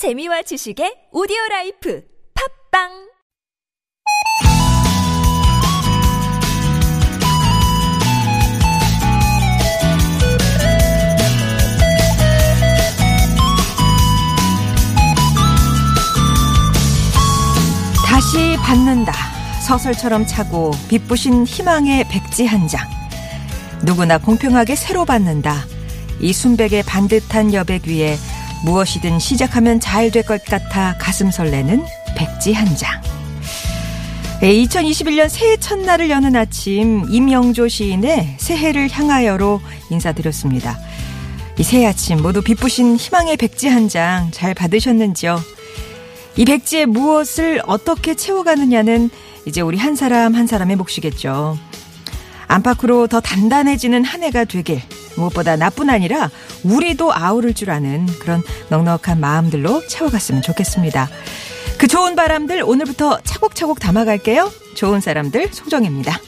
재미와 지식의 오디오 라이프 팟빵 다시 받는다. 서설처럼 차고 눈부신 희망의 백지 한 장. 누구나 공평하게 새로 받는다. 이 순백의 반듯한 여백 위에 무엇이든 시작하면 잘 될 것 같아 가슴 설레는 백지 한 장. 2021년 새해 첫날을 여는 아침 임영조 시인의 새해를 향하여로 인사드렸습니다. 이 새해 아침 모두 빛부신 희망의 백지 한 장 잘 받으셨는지요? 이 백지에 무엇을 어떻게 채워가느냐는 이제 우리 한 사람 한 사람의 몫이겠죠. 안팎으로 더 단단해지는 한 해가 되길 무엇보다 나뿐 아니라 우리도 아우를 줄 아는 그런 넉넉한 마음들로 채워갔으면 좋겠습니다. 그 좋은 바람들 오늘부터 차곡차곡 담아갈게요. 좋은 사람들 소정입니다.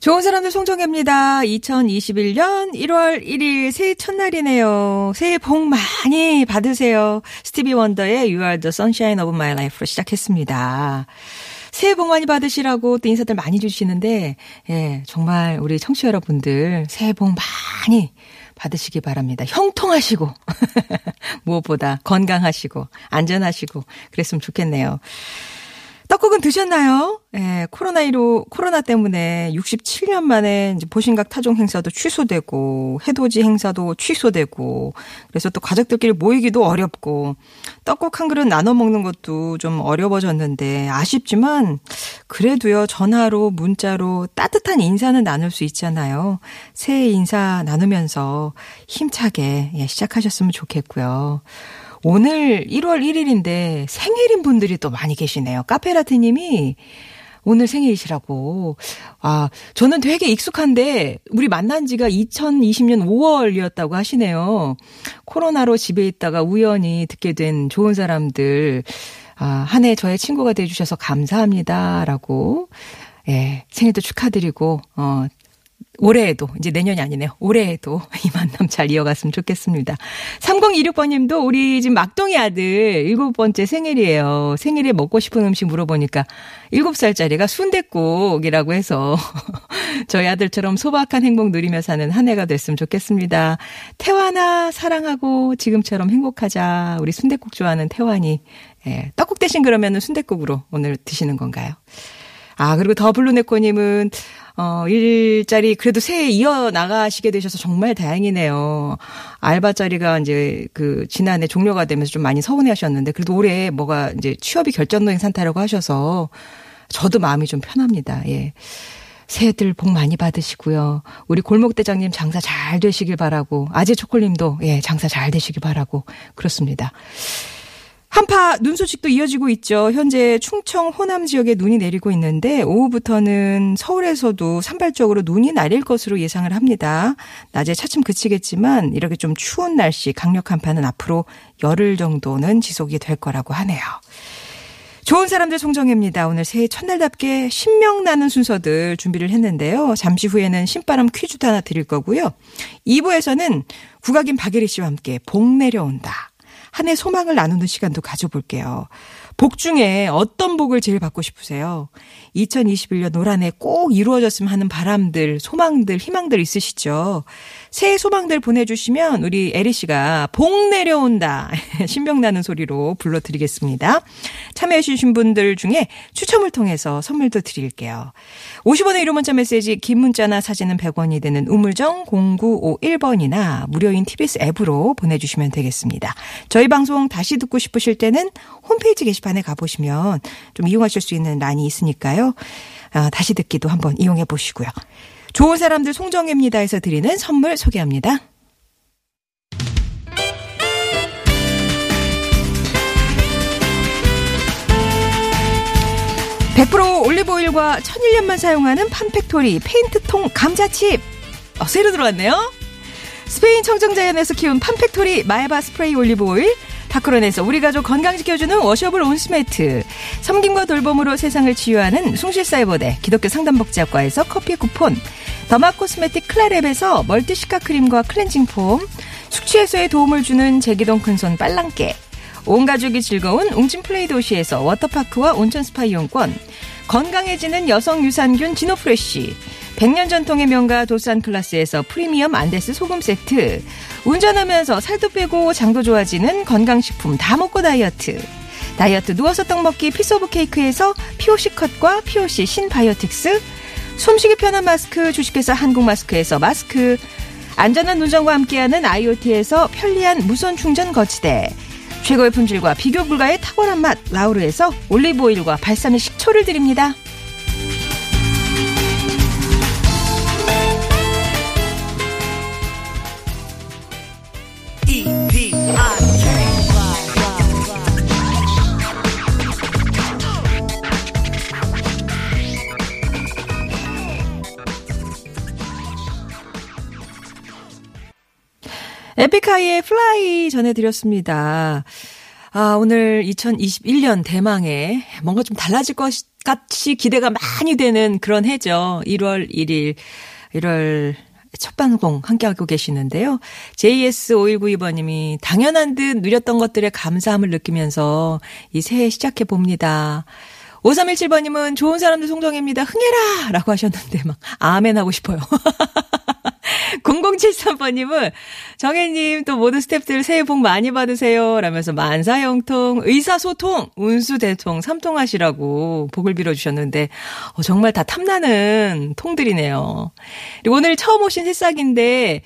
좋은 사람들 송정혜입니다. 2021년 1월 1일 새해 첫날이네요. 새해 복 많이 받으세요. 스티비 원더의 You are the sunshine of my life로 시작했습니다. 새해 복 많이 받으시라고 또 인사들 많이 주시는데, 예, 정말 우리 청취자 여러분들 새해 복 많이 받으시기 바랍니다. 형통하시고, 무엇보다 건강하시고, 안전하시고, 그랬으면 좋겠네요. 떡국은 드셨나요? 예, 코로나1로, 코로나 때문에 67년 만에 이제 보신각 타종 행사도 취소되고, 해돋이 행사도 취소되고, 그래서 또 가족들끼리 모이기도 어렵고, 떡국 한 그릇 나눠 먹는 것도 좀 어려워졌는데, 아쉽지만, 그래도요, 전화로, 문자로 따뜻한 인사는 나눌 수 있잖아요. 새해 인사 나누면서 힘차게, 예, 시작하셨으면 좋겠고요. 오늘 1월 1일인데 생일인 분들이 또 많이 계시네요. 카페라테님이 오늘 생일이시라고. 아, 저는 되게 익숙한데, 우리 만난 지가 2020년 5월이었다고 하시네요. 코로나로 집에 있다가 우연히 듣게 된 좋은 사람들, 아, 한 해 저의 친구가 돼주셔서 감사합니다. 라고, 예, 생일도 축하드리고, 어, 올해에도 이제 내년이 아니네요. 올해에도 이 만남 잘 이어갔으면 좋겠습니다. 3026번님도 우리 지금 막둥이 아들 일곱 번째 생일이에요. 생일에 먹고 싶은 음식 물어보니까 7살짜리가 순댓국이라고 해서 저희 아들처럼 소박한 행복 누리며 사는 한 해가 됐으면 좋겠습니다. 태환아 사랑하고 지금처럼 행복하자. 우리 순댓국 좋아하는 태환이 예, 떡국 대신 그러면은 순댓국으로 오늘 드시는 건가요? 아, 그리고 더 블루네코님은 어, 일자리 그래도 새해 이어 나가시게 되셔서 정말 다행이네요. 알바 자리가 이제 그 지난해 종료가 되면서 좀 많이 서운해 하셨는데 그래도 올해 뭐가 이제 취업이 결정적인 상태라고 하셔서 저도 마음이 좀 편합니다. 예. 새해들 복 많이 받으시고요. 우리 골목대장님 장사 잘 되시길 바라고, 아재 초콜님도, 예, 장사 잘 되시길 바라고, 그렇습니다. 한파 눈 소식도 이어지고 있죠. 현재 충청 호남 지역에 눈이 내리고 있는데 오후부터는 서울에서도 산발적으로 눈이 내릴 것으로 예상을 합니다. 낮에 차츰 그치겠지만 이렇게 좀 추운 날씨 강력 한파는 앞으로 열흘 정도는 지속이 될 거라고 하네요. 좋은 사람들 송정혜입니다. 오늘 새해 첫날답게 신명 나는 순서들 준비를 했는데요. 잠시 후에는 신바람 퀴즈도 하나 드릴 거고요. 2부에서는 국악인 박예리 씨와 함께 복 내려온다. 한 해 소망을 나누는 시간도 가져볼게요. 복 중에 어떤 복을 제일 받고 싶으세요? 2021년 올한해꼭 이루어졌으면 하는 바람들, 소망들, 희망들 있으시죠? 새해 소망들 보내주시면 우리 에리 씨가 복 내려온다. 신명나는 소리로 불러드리겠습니다. 참여해주신 분들 중에 추첨을 통해서 선물도 드릴게요. 50원의 1호 문자 메시지, 긴 문자나 사진은 100원이 되는 우물정 0951번이나 무료인 TBS 앱으로 보내주시면 되겠습니다. 저희 방송 다시 듣고 싶으실 때는 홈페이지 게시판에 가보시면 좀 이용하실 수 있는 란이 있으니까요. 아, 다시 듣기도 한번 이용해 보시고요. 좋은 사람들 송정혜입니다에서 드리는 선물 소개합니다. 100% 올리브오일과 천일염만 사용하는 판팩토리 페인트통 감자칩. 어, 새로 들어왔네요. 스페인 청정자연에서 키운 판팩토리 마에바 스프레이 올리브오일, 파크론에서 우리 가족 건강지켜주는 washable 온수매트, 섬김과 돌봄으로 세상을 치유하는 숭실사이버대 기독교 상담복지학과에서 커피 쿠폰, 더마 코스메틱 클라랩에서 멀티 시카 크림과 클렌징 폼, 숙취 해소에 도움을 주는 제기동 큰손 빨랑깨, 온 가족이 즐거운 웅진 플레이 도시에서 워터파크와 온천 스파 이용권, 건강해지는 여성 유산균 지노프레쉬, 100년 전통의 명가 도산 클라스에서 프리미엄 안데스 소금 세트, 운전하면서 살도 빼고 장도 좋아지는 건강식품 다 먹고 다이어트, 다이어트 누워서 떡 먹기 Piece of Cake에서 POC 컷과 POC 신바이오틱스, 숨쉬기 편한 마스크 주식회사 한국 마스크에서 마스크, 안전한 운전과 함께하는 IoT에서 편리한 무선 충전 거치대, 최고의 품질과 비교 불가의 탁월한 맛 라우르에서 올리브 오일과 발사믹 식초를 드립니다. 에픽하이의 Fly 전해드렸습니다. 아, 오늘 2021년 대망의 뭔가 좀 달라질 것 같이 기대가 많이 되는 그런 해죠. 1월 1일, 1월 첫 방송 함께하고 계시는데요. JS5192번님이 당연한 듯 누렸던 것들의 감사함을 느끼면서 이 새해 시작해 봅니다. 5317번님은 좋은 사람들 송정입니다. 흥해라! 라고 하셨는데 막 아멘 하고 싶어요. 0073번님은 정혜님 또 모든 스탭들 새해 복 많이 받으세요. 라면서 만사형통, 의사소통, 운수대통, 삼통하시라고 복을 빌어주셨는데 어, 정말 다 탐나는 통들이네요. 그리고 오늘 처음 오신 새싹인데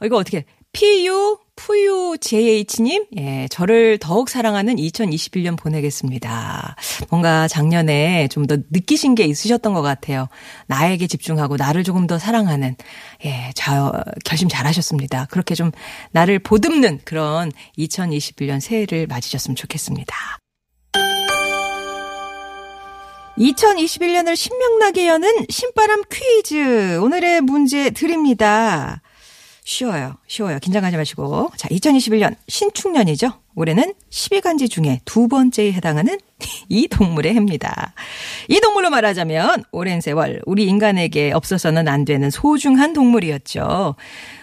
어, 이거 어떻게 PU 푸유 JH님, 예, 저를 더욱 사랑하는 2021년 보내겠습니다. 뭔가 작년에 좀 더 느끼신 게 있으셨던 것 같아요. 나에게 집중하고 나를 조금 더 사랑하는, 예, 저, 결심 잘 하셨습니다. 그렇게 좀 나를 보듬는 그런 2021년 새해를 맞으셨으면 좋겠습니다. 2021년을 신명나게 여는 신바람 퀴즈. 오늘의 문제 드립니다. 쉬워요. 쉬워요. 긴장하지 마시고. 자, 2021년 신축년이죠. 올해는 12간지 중에 두 번째에 해당하는 이 동물의 해입니다. 이 동물로 말하자면 오랜 세월 우리 인간에게 없어서는 안 되는 소중한 동물이었죠.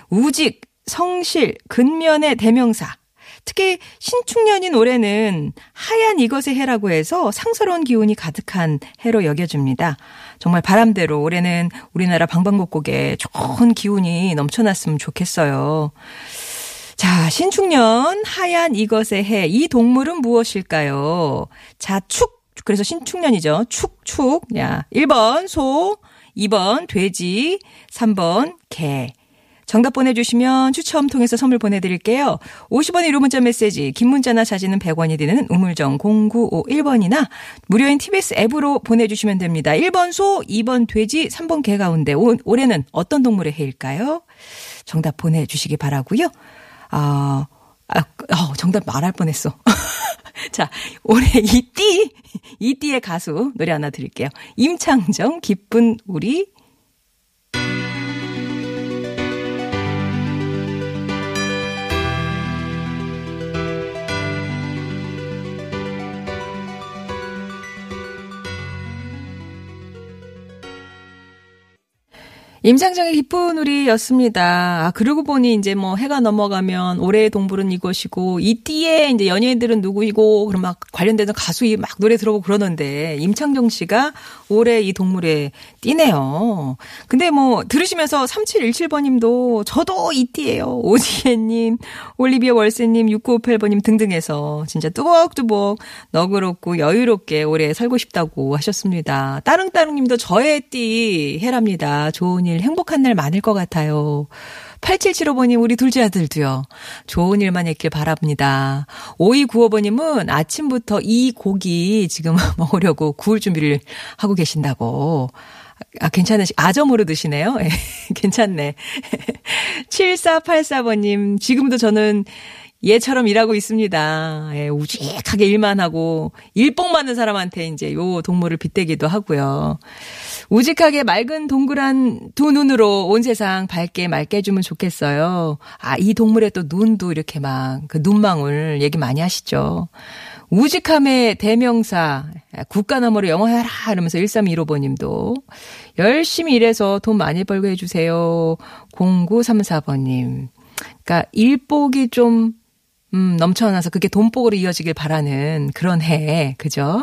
우직, 성실, 근면의 대명사. 특히 신축년인 올해는 하얀 이것의 해라고 해서 상스러운 기운이 가득한 해로 여겨집니다. 정말 바람대로 올해는 우리나라 방방곡곡에 좋은 기운이 넘쳐났으면 좋겠어요. 자, 신축년 하얀 이것의 해. 이 동물은 무엇일까요? 자, 축. 그래서 신축년이죠. 축, 축. 야, 1번 소, 2번 돼지, 3번 개. 정답 보내주시면 추첨 통해서 선물 보내드릴게요. 50원의 1호 문자 메시지, 긴 문자나 사진은 100원이 드는 우물정 0951번이나 무료인 TBS 앱으로 보내주시면 됩니다. 1번 소, 2번 돼지, 3번 개 가운데 오, 올해는 어떤 동물의 해일까요? 정답 보내주시기 바라고요. 아, 아 어, 정답 말할 뻔했어. 자, 올해 이 띠, 이 띠의 가수 노래 하나 드릴게요. 임창정, 기쁜 우리 임상정의 기쁜 우리였습니다. 아, 그러고 보니 이제 뭐 해가 넘어가면 올해의 동물은 이것이고 이 띠에 이제 연예인들은 누구이고 그럼 막 관련되는 가수이 막 노래 들어보고 그러는데 임창정 씨가 올해 이 동물의 띠네요. 근데 뭐 들으시면서 3717번 님도 저도 이 띠예요. 오지혜 님, 올리비아 월세 님, 6958번 님 등등해서 진짜 뚜벅뚜벅 너그럽고 여유롭게 올해 살고 싶다고 하셨습니다. 따릉따릉 님도 저의 띠 해랍니다. 좋은 일 일, 행복한 날 많을 것 같아요. 8775번님, 우리 둘째 아들도요. 좋은 일만 있길 바랍니다. 5295번님은 아침부터 이 고기 지금 먹으려고 구울 준비를 하고 계신다고. 아, 괜찮으시, 아점으로 드시네요? 예, 괜찮네. 7484번님, 지금도 저는 얘처럼 일하고 있습니다. 예, 우직하게 일만 하고 일복 많은 사람한테 이제 요 동물을 빗대기도 하고요. 우직하게 맑은 동그란 두 눈으로 온 세상 밝게 맑게 해주면 좋겠어요. 아, 이 동물의 또 눈도 이렇게 막 그 눈망울 얘기 많이 하시죠. 우직함의 대명사, 국가너머로 영어해라 이러면서 1315번님도 열심히 일해서 돈 많이 벌고 해주세요. 0934번님. 그러니까 일복이 좀 음, 넘쳐나서 그게 돈복으로 이어지길 바라는 그런 해, 그죠?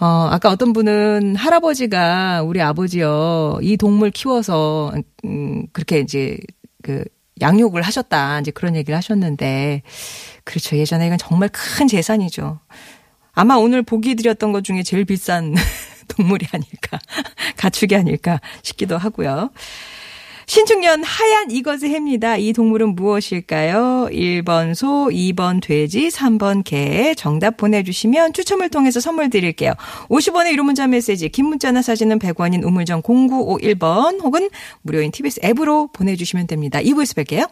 어, 아까 어떤 분은 할아버지가 우리 아버지요, 이 동물 키워서, 음, 그렇게 이제, 그, 양육을 하셨다. 이제 그런 얘기를 하셨는데, 그렇죠. 예전에 이건 정말 큰 재산이죠. 아마 오늘 보기 드렸던 것 중에 제일 비싼 동물이 아닐까, 가축이 아닐까 싶기도 하고요. 신축년 하얀 이것의 해입니다. 이 동물은 무엇일까요? 1번 소, 2번 돼지, 3번 개. 정답 보내주시면 추첨을 통해서 선물 드릴게요. 50원의 유료 문자 메시지, 긴 문자나 사진은 100원인 우물정 0951번 혹은 무료인 TBS 앱으로 보내주시면 됩니다. 2부에서 뵐게요.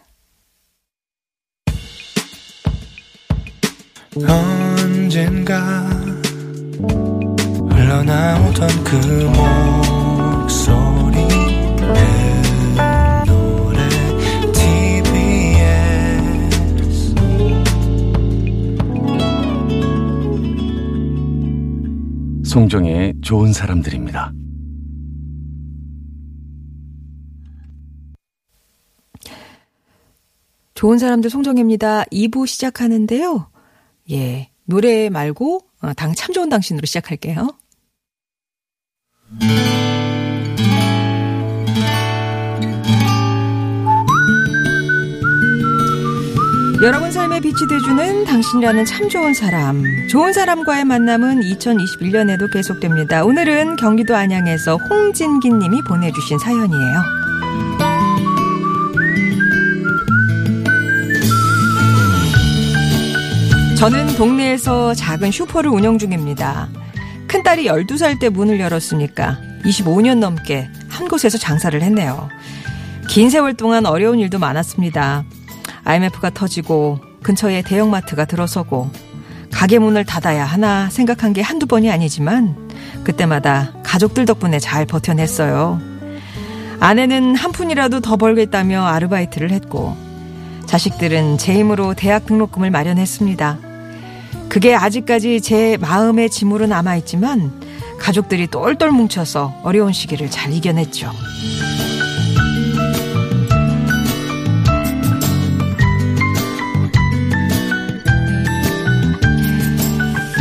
언젠가 흘러나오던 그목 송정의 좋은 사람들입니다. 좋은 사람들 송정혜입니다. 2부 시작하는데요. 예. 노래 말고, 어, 당, 참 좋은 당신으로 시작할게요. 여러분 삶에 빛이 돼주는 당신이라는 참 좋은 사람. 좋은 사람과의 만남은 2021년에도 계속됩니다. 오늘은 경기도 안양에서 홍진기 님이 보내주신 사연이에요. 저는 동네에서 작은 슈퍼를 운영 중입니다. 큰딸이 12살 때 문을 열었으니까 25년 넘게 한 곳에서 장사를 했네요. 긴 세월 동안 어려운 일도 많았습니다. IMF가 터지고 근처에 대형마트가 들어서고 가게 문을 닫아야 하나 생각한 게 한두 번이 아니지만 그때마다 가족들 덕분에 잘 버텨냈어요. 아내는 한 푼이라도 더 벌겠다며 아르바이트를 했고 자식들은 제 힘으로 대학 등록금을 마련했습니다. 그게 아직까지 제 마음의 짐으로 남아있지만 가족들이 똘똘 뭉쳐서 어려운 시기를 잘 이겨냈죠.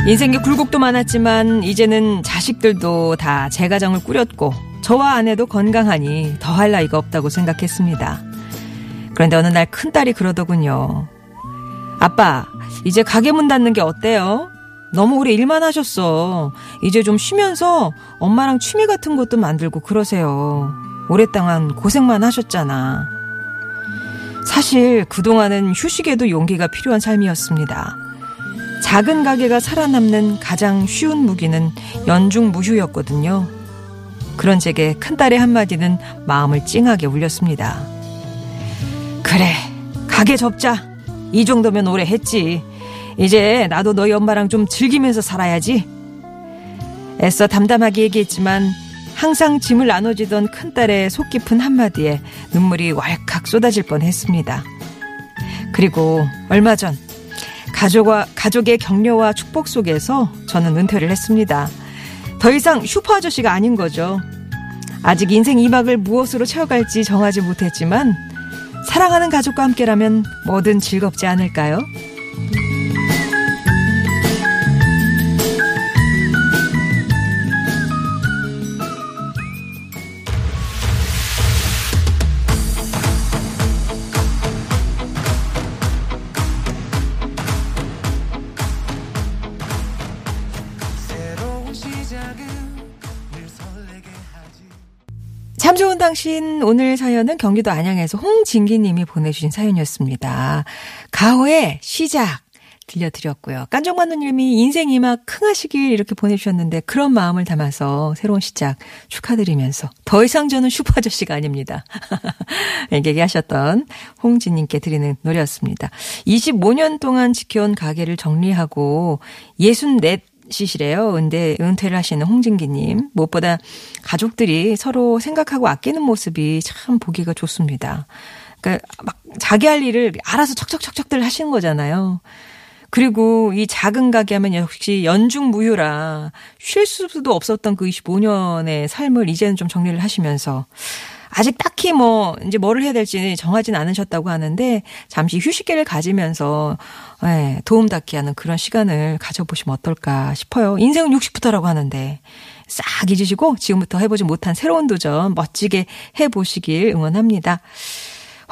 인생의 굴곡도 많았지만 이제는 자식들도 다 제 가정을 꾸렸고 저와 아내도 건강하니 더할 나위가 없다고 생각했습니다. 그런데 어느 날 큰딸이 그러더군요. 아빠, 이제 가게 문 닫는 게 어때요? 너무 오래 일만 하셨어. 이제 좀 쉬면서 엄마랑 취미 같은 것도 만들고 그러세요. 오랫동안 고생만 하셨잖아. 사실 그동안은 휴식에도 용기가 필요한 삶이었습니다. 작은 가게가 살아남는 가장 쉬운 무기는 연중 무휴였거든요. 그런 제게 큰딸의 한마디는 마음을 찡하게 울렸습니다. 그래, 가게 접자. 이 정도면 오래 했지. 이제 나도 너희 엄마랑 좀 즐기면서 살아야지. 애써 담담하게 얘기했지만 항상 짐을 나눠주던 큰딸의 속 깊은 한마디에 눈물이 왈칵 쏟아질 뻔 했습니다. 그리고 얼마 전 가족과, 가족의 격려와 축복 속에서 저는 은퇴를 했습니다. 더 이상 슈퍼 아저씨가 아닌 거죠. 아직 인생 2막을 무엇으로 채워갈지 정하지 못했지만 사랑하는 가족과 함께라면 뭐든 즐겁지 않을까요? 당신 오늘 사연은 경기도 안양에서 홍진기 님이 보내주신 사연이었습니다. 가호의 시작 들려드렸고요. 깐종만누님이 인생 이 막 흥하시길 이렇게 보내주셨는데 그런 마음을 담아서 새로운 시작 축하드리면서 더 이상 저는 슈퍼 아저씨가 아닙니다. 얘기하셨던 홍진님께 드리는 노래였습니다. 25년 동안 지켜온 가게를 정리하고 64 시시래요. 근데 은퇴를 하시는 홍진기님. 무엇보다 가족들이 서로 생각하고 아끼는 모습이 참 보기가 좋습니다. 그러니까 막 자기 할 일을 알아서 척척척척들 하시는 거잖아요. 그리고 이 작은 가게 하면 역시 연중무휴라 쉴 수도 없었던 그 25년의 삶을 이제는 좀 정리를 하시면서 아직 딱히 뭐 이제 뭐를 해야 될지 정하진 않으셨다고 하는데 잠시 휴식기를 가지면서 예, 도움 닫기 하는 그런 시간을 가져보시면 어떨까 싶어요. 인생은 60부터라고 하는데 싹 잊으시고 지금부터 해보지 못한 새로운 도전 멋지게 해보시길 응원합니다.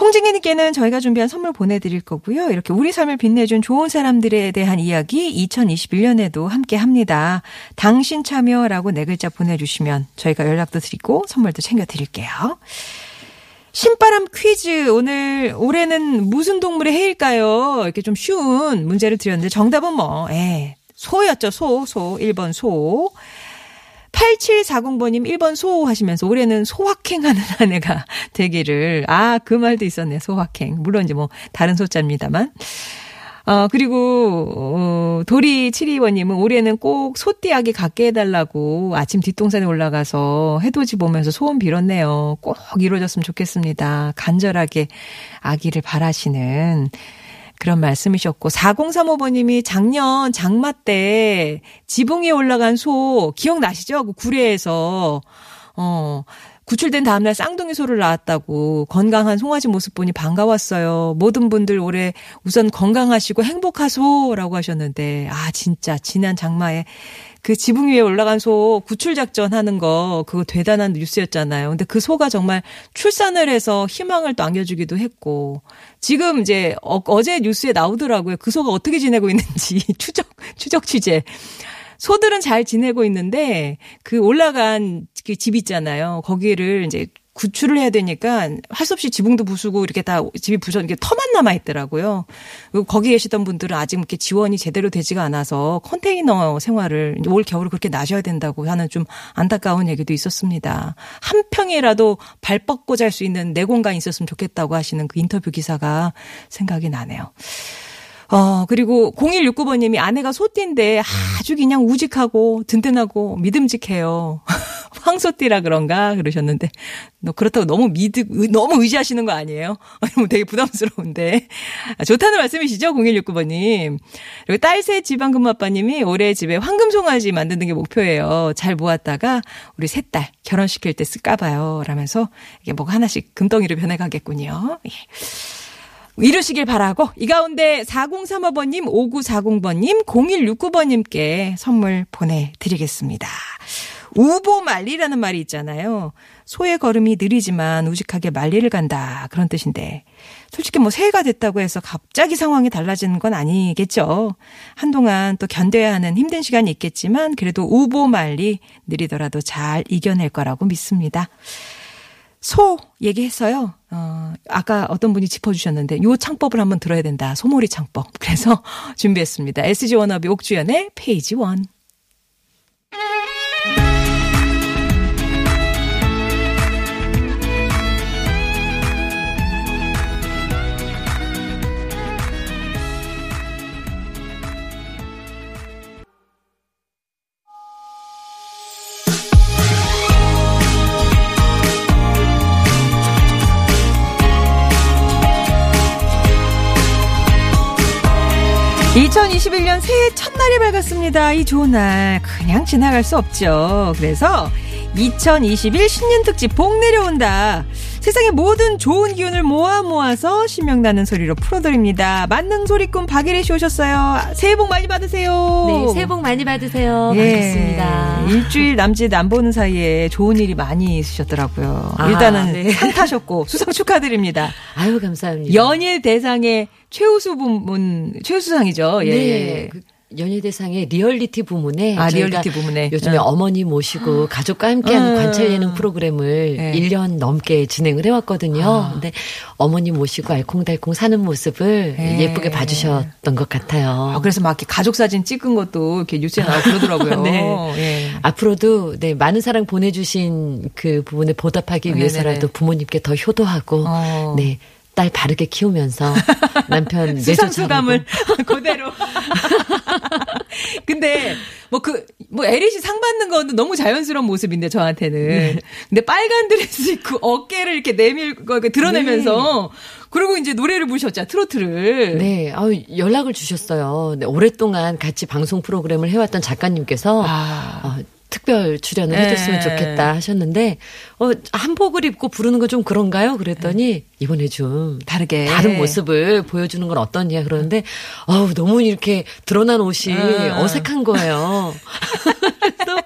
홍진기님께는 저희가 준비한 선물 보내드릴 거고요. 이렇게 우리 삶을 빛내준 좋은 사람들에 대한 이야기 2021년에도 함께 합니다. 당신 참여라고 네 글자 보내주시면 저희가 연락도 드리고 선물도 챙겨드릴게요. 신바람 퀴즈 오늘 올해는 무슨 동물의 해일까요? 이렇게 좀 쉬운 문제를 드렸는데 정답은 뭐, 예, 소였죠. 소, 소. 1번 소. 8740번님 1번 소 하시면서 올해는 소확행하는 한 해가 되기를. 아, 그 말도 있었네. 소확행. 물론 이제 뭐 다른 소자입니다만. 어, 그리고, 어, 도리 722번님은 올해는 꼭 소띠아기 갖게 해달라고 아침 뒷동산에 올라가서 해돋이 보면서 소원 빌었네요. 꼭 이루어졌으면 좋겠습니다. 간절하게 아기를 바라시는 그런 말씀이셨고 4035번님이 작년 장마 때 지붕 위에 올라간 소 기억나시죠? 그 구례에서 어 구출된 다음날 쌍둥이 소를 낳았다고 건강한 송아지 모습 보니 반가웠어요. 모든 분들 올해 우선 건강하시고 행복하소라고 하셨는데 아 진짜 지난 장마에 그 지붕 위에 올라간 소 구출 작전 하는 거 그거 대단한 뉴스였잖아요. 근데 그 소가 정말 출산을 해서 희망을 또 안겨주기도 했고 지금 이제 어, 어제 뉴스에 나오더라고요. 그 소가 어떻게 지내고 있는지 추적 추적 취재. 소들은 잘 지내고 있는데 그 올라간 그 집 있잖아요. 거기를 이제 구출을 해야 되니까 할 수 없이 지붕도 부수고 이렇게 다 집이 부서 이렇게 터만 남아 있더라고요. 그리고 거기 계시던 분들은 아직 이렇게 지원이 제대로 되지가 않아서 컨테이너 생활을 올 겨울에 그렇게 나셔야 된다고 하는 좀 안타까운 얘기도 있었습니다. 한 평이라도 발 뻗고 잘 수 있는 내 공간이 있었으면 좋겠다고 하시는 그 인터뷰 기사가 생각이 나네요. 어, 그리고 0169번님이 아내가 소띠인데 아주 그냥 우직하고 든든하고 믿음직해요. 황소띠라 그런가? 그러셨는데. 너 그렇다고 너무 믿 너무 의지하시는 거 아니에요? 너무 되게 부담스러운데. 아, 좋다는 말씀이시죠? 0169번님. 그리고 딸셋 지방근무 아빠님이 올해 집에 황금 송아지 만드는 게 목표예요. 잘 모았다가 우리 셋딸 결혼시킬 때 쓸까봐요. 라면서 이게 뭐가 하나씩 금덩이로 변해가겠군요. 예. 이루시길 바라고 이 가운데 4035번님, 5940번님, 0169번님께 선물 보내드리겠습니다. 우보말리라는 말이 있잖아요. 소의 걸음이 느리지만 우직하게 말리를 간다 그런 뜻인데 솔직히 뭐 새해가 됐다고 해서 갑자기 상황이 달라지는 건 아니겠죠. 한동안 또 견뎌야 하는 힘든 시간이 있겠지만 그래도 우보말리 느리더라도 잘 이겨낼 거라고 믿습니다. 소 얘기했어요. 어, 아까 어떤 분이 짚어주셨는데 요 창법을 한번 들어야 된다. 소몰이 창법. 그래서 준비했습니다. SG 워너비 옥주연의 페이지 원. (2021년) 새해 첫날이 밝았습니다 이 좋은 날 그냥 지나갈 수 없죠 그래서 (2021) 신년 특집 복 내려온다 세상의 모든 좋은 기운을 모아 모아서 신명나는 소리로 풀어드립니다 만능 소리꾼 박예리 씨 오셨어요 새해 복 많이 받으세요 네, 새해 복 많이 받으세요. 예, 반갑습니다. 일주일 남짓 안 보는 사이에 좋은 일이 많이 있으셨더라고요. 아, 일단은 네. 상 타셨고 수상 축하드립니다. 아유, 감사합니다. 연일 대상의 최우수 부문 최우수상이죠. 예. 네. 그 연예대상의 리얼리티 부문에 아, 리얼리티 부문에. 요즘에 응. 어머니 모시고 가족과 함께하는 응. 관찰 예능 프로그램을 네. 1년 넘게 진행을 해왔거든요. 아. 근데 어머니 모시고 알콩달콩 사는 모습을 네. 예쁘게 봐주셨던 것 같아요. 아, 그래서 막 이렇게 가족 사진 찍은 것도 이렇게 뉴스에 나오고 그러더라고요. 네. 예. 앞으로도 네 많은 사랑 보내주신 그 부분에 보답하기 네네네. 위해서라도 부모님께 더 효도하고 어. 네. 딸 바르게 키우면서 남편 수상수감을 그대로. 근데 뭐 그뭐 에릿이 상 받는 건 너무 자연스러운 모습인데 저한테는. 근데 빨간 드레스 입고 어깨를 이렇게 내밀고 드러내면서 그리고 이제 노래를 부르셨죠 트로트를. 네, 아우, 연락을 주셨어요. 네, 오랫동안 같이 방송 프로그램을 해왔던 작가님께서 아. 어, 특별 출연을 네. 해줬으면 좋겠다 하셨는데 어, 한복을 입고 부르는 건 좀 그런가요? 그랬더니 이번에 좀 다르게. 다른 모습을 보여주는 건 어떠냐 그러는데 어우 너무 이렇게 드러난 옷이 아. 어색한 거예요. 그래서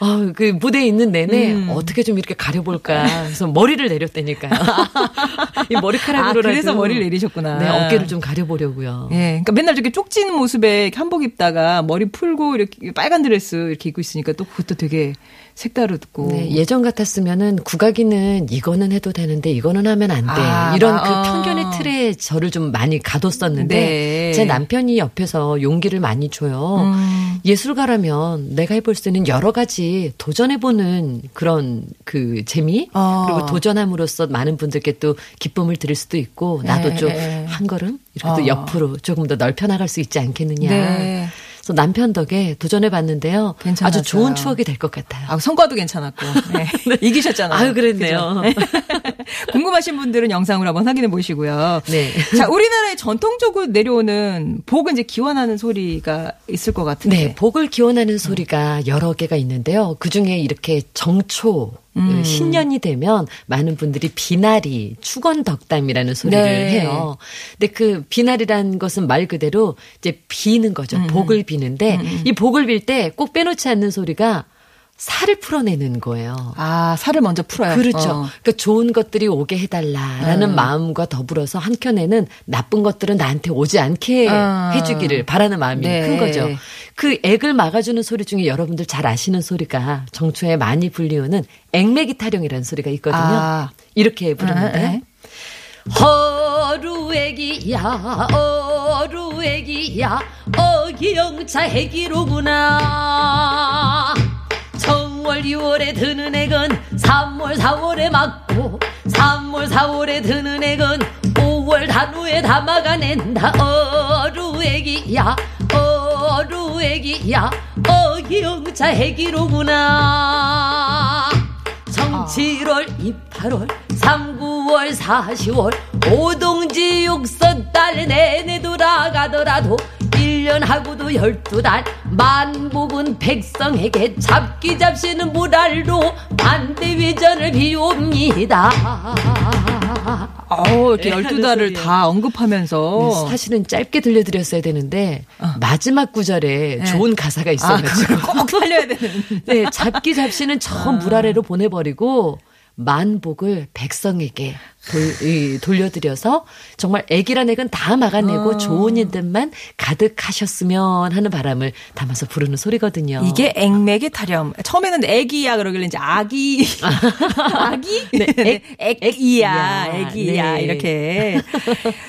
어, 그 무대에 있는 내내 음. 어떻게 좀 이렇게 가려볼까. 그래서 머리를 내렸다니까요. 이 머리카락으로라도 아, 그래서 머리를 내리셨구나. 네, 어깨를 좀 가려보려고요. 예, 그러니까 맨날 저렇게 쪽지는 모습에 한복 입다가 머리 풀고 이렇게 빨간 드레스 이렇게 입고 있으니까 또 그것도 되게 색다르고. 네, 예전 같았으면 은 국악이는 이거는 해도 되는데 이거는 하면 안 돼. 아, 이런 나- 그 어. 편견의 틀에 저를 좀 많이 가뒀었는데 네. 제 남편이 옆에서 용기를 많이 줘요. 음. 예술가라면 내가 해볼 수 있는 여러 가지 도전해보는 그런 그 재미 어. 그리고 도전함으로써 많은 분들께 또 기쁨을 드릴 수도 있고 나도 네. 좀한 걸음 이렇게 또 어. 옆으로 조금 더 넓혀 나갈 수 있지 않겠느냐. 네. 그래서 남편 덕에 도전해 봤는데요. 괜찮았어요. 아주 좋은 추억이 될 것 같아요. 아, 성과도 괜찮았고. 네. 이기셨잖아요. 아유, 그랬네요. 그죠? 궁금하신 분들은 영상으로 한번 확인해 보시고요. 네. 자, 우리나라에 전통적으로 내려오는 복은 이제 기원하는 소리가 있을 것 같은데. 네, 복을 기원하는 소리가 여러 개가 있는데요. 그 중에 이렇게 정초, 음. 그 신년이 되면 많은 분들이 비나리, 축원 덕담이라는 소리를 네. 해요. 근데 그 비나리라는 것은 말 그대로 이제 비는 거죠. 음. 복을 비는데 이 복을 빌 때 꼭 빼놓지 않는 소리가 살을 풀어내는 거예요. 아, 살을 먼저 풀어요. 그렇죠. 어. 그러니까 좋은 것들이 오게 해달라라는 마음과 더불어서 한켠에는 나쁜 것들은 나한테 오지 않게 아. 해주기를 바라는 마음이 네. 큰 거죠. 그 액을 막아주는 소리 중에 여러분들 잘 아시는 소리가 정초에 많이 불리우는 액매기 타령이라는 소리가 있거든요. 아. 이렇게 부르는데. 아, 네. 허루애기야 어루애기야 어기영차 해기로구나 정월 2월에 드는 액은 3월 4월에 맞고 3월 4월에 드는 액은 5월 단후에 담아가낸다. 어루 애기야 어루 애기야 어기영차 해기로구나. 정 7월, 2, 8월, 3, 9월, 4, 10월 오동지 육선 달 내내 돌아가더라도 1년 하고도 12달 만복은 백성에게 잡기 잡시는 물알로 반대위전을 비웁니다. 어, 이렇게 네, 12달을 하는 다 언급하면서. 사실은 짧게 들려드렸어야 되는데 마지막 구절에 좋은 가사가 아, 있어가지고 그걸 꼭 살려야 되는. 네, 잡기 잡시는 저물 아래로 보내버리고 만복을 백성에게 돌, 이, 돌려드려서 정말 애기란 액은 다 막아내고 좋은 일들만 가득하셨으면 하는 바람을 담아서 부르는 소리거든요. 이게 액맥의 타령. 처음에는 애기야 그러길래 이제 아기. 아기? 네, 액, 액이야, 액이야. 액이야, 네. 이렇게.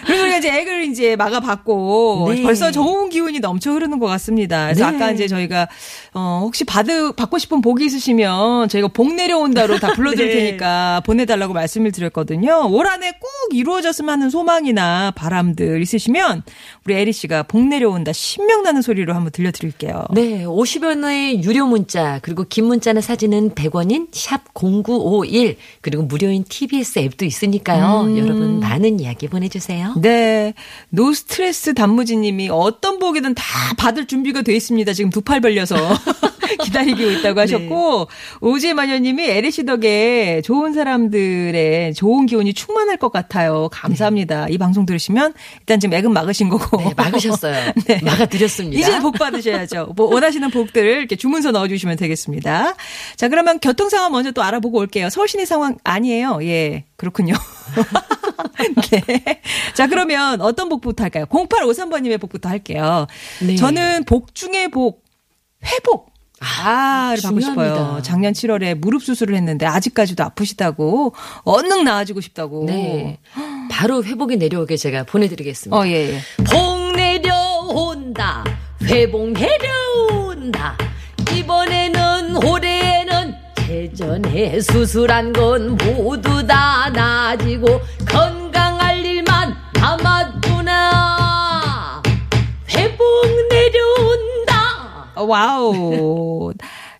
그래서 이제 액을 이제 막아봤고, 네. 벌써 좋은 기운이 넘쳐 흐르는 것 같습니다. 그래서 네. 아까 이제 저희가, 어, 혹시 받으, 받고 싶은 복이 있으시면 저희가 복 내려온다로 다 불러드릴 네. 테니까 보내달라고 말씀을 드렸거든요. 올 한 해 꼭 이루어졌으면 하는 소망이나 바람들 있으시면 우리 에리 씨가 복 내려온다 신명나는 소리로 한번 들려드릴게요. 네, 50여 원의 유료 문자, 그리고 긴 문자나 사진은 100원인 샵 0951, 그리고 무료인 TBS 앱도 있으니까요. 음. 여러분 많은 이야기 보내주세요. 네. 노스트레스 단무지님이 어떤 복이든 다 받을 준비가 돼 있습니다. 지금 두 팔 벌려서 기다리고 있다고 하셨고 오지의 마녀님이 에리 씨 덕에 좋은 사람들의 좋은 기운이 충만할 것 같아요. 감사합니다. 이 방송 들으시면 일단 지금 액은 막으신 거고 네, 막으셨어요. 막아드렸습니다. 이제 복 받으셔야죠. 뭐 원하시는 복들을 이렇게 주문서 넣어주시면 되겠습니다. 자, 그러면 교통 상황 먼저 또 알아보고 올게요. 서울 시내 상황 아니에요. 예, 그렇군요. 네. 자, 그러면 어떤 복부터 할까요? 0853번님의 복부터 할게요. 네. 저는 복 중에 복, 회복. 아, 를 받고 싶어요. 중요합니다. 작년 7월에 무릎 수술을 했는데 아직까지도 아프시다고 얼른 나아지고 싶다고. 네. 바로 회복이 내려오게 제가 보내드리겠습니다. 어, 예, 예. 복 내려온다. 회복 내려온다. 이번에는 올해는 예전에 수술한 건 모두 다 나아지고 건강할 일만 남았 와우.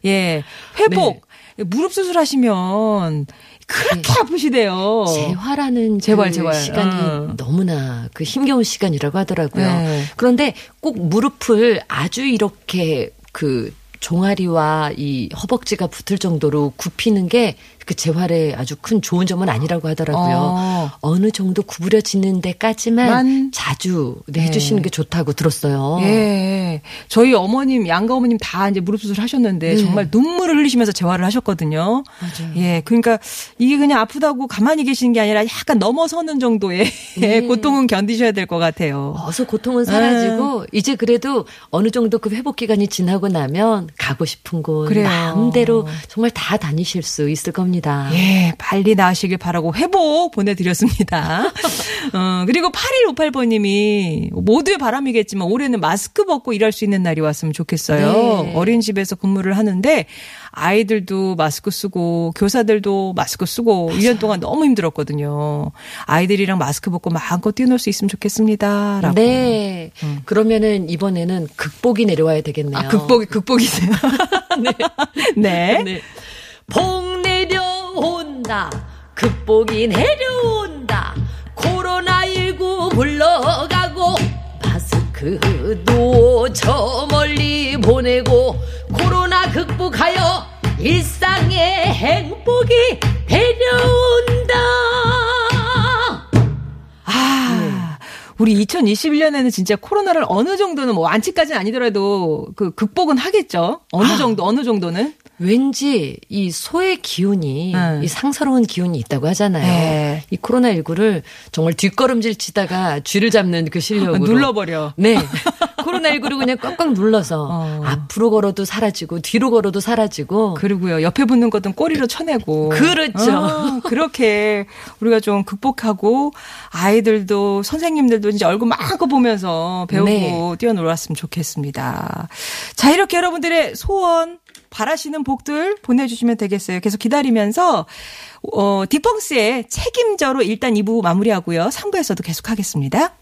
예. 회복. 무릎 수술하시면 그렇게 아프시대요. 재활하는 재활, 그 재활. 시간이 어. 너무나 그 힘겨운 시간이라고 하더라고요. 네. 그런데 꼭 무릎을 아주 이렇게 그 종아리와 이 허벅지가 붙을 정도로 굽히는 게 그 재활에 아주 큰 좋은 점은 아니라고 하더라고요. 어. 느 정도 구부려지는 데까지만 만. 자주 네, 네. 해주시는 게 좋다고 들었어요. 예. 저희 어머님, 양가 어머님 다 이제 무릎 수술 하셨는데 네. 정말 눈물을 흘리시면서 재활을 하셨거든요. 맞아요. 예. 그러니까 이게 그냥 아프다고 가만히 계시는 게 아니라 약간 넘어서는 정도의 네. 고통은 견디셔야 될 것 같아요. 어서 고통은 사라지고 이제 그래도 어느 정도 그 회복 기간이 지나고 나면 가고 싶은 곳 그래요. 마음대로 정말 다 다니실 수 있을 겁니다. 예, 빨리 나으시길 바라고 회복 보내드렸습니다. 어, 그리고 8158번님이 모두의 바람이겠지만 올해는 마스크 벗고 일할 수 있는 날이 왔으면 좋겠어요. 네. 어린이집에서 근무를 하는데 아이들도 마스크 쓰고 교사들도 마스크 쓰고 1년 동안 너무 힘들었거든요. 아이들이랑 마스크 벗고 마음껏 뛰어놀 수 있으면 좋겠습니다. 라고. 네. 그러면은 이번에는 극복이 내려와야 되겠네요. 아, 극복이, 극복이세요. 네. 네. 복 내려 온다. 극복이 내려온다. 코로나19 물러가고 마스크도 저 멀리 보내고 코로나 극복하여 일상의 행복이 내려온다. 아, 우리 2021년에는 진짜 코로나를 어느 정도는 뭐 완치까지는 아니더라도 그 극복은 하겠죠. 어느 아. 정도, 어느 정도는. 왠지 이 소의 기운이 네. 이 상서로운 기운이 있다고 하잖아요. 네. 이 코로나 19를 정말 뒷걸음질 치다가 쥐를 잡는 그 실력으로 눌러버려. 네. 코로나 19를 그냥 꽉꽉 눌러서 어. 앞으로 걸어도 사라지고 뒤로 걸어도 사라지고 그리고요, 옆에 붙는 것은 꼬리로 쳐내고. 그렇죠. 어, 그렇게 우리가 좀 극복하고 아이들도 선생님들도 이제 얼굴 마음껏 보면서 배우고 네. 뛰어놀았으면 좋겠습니다. 자, 이렇게 여러분들의 소원, 바라시는 복들 보내주시면 되겠어요. 계속 기다리면서, 어, 디펑스의 책임져로 일단 2부 마무리하고요. 3부에서도 계속 하겠습니다.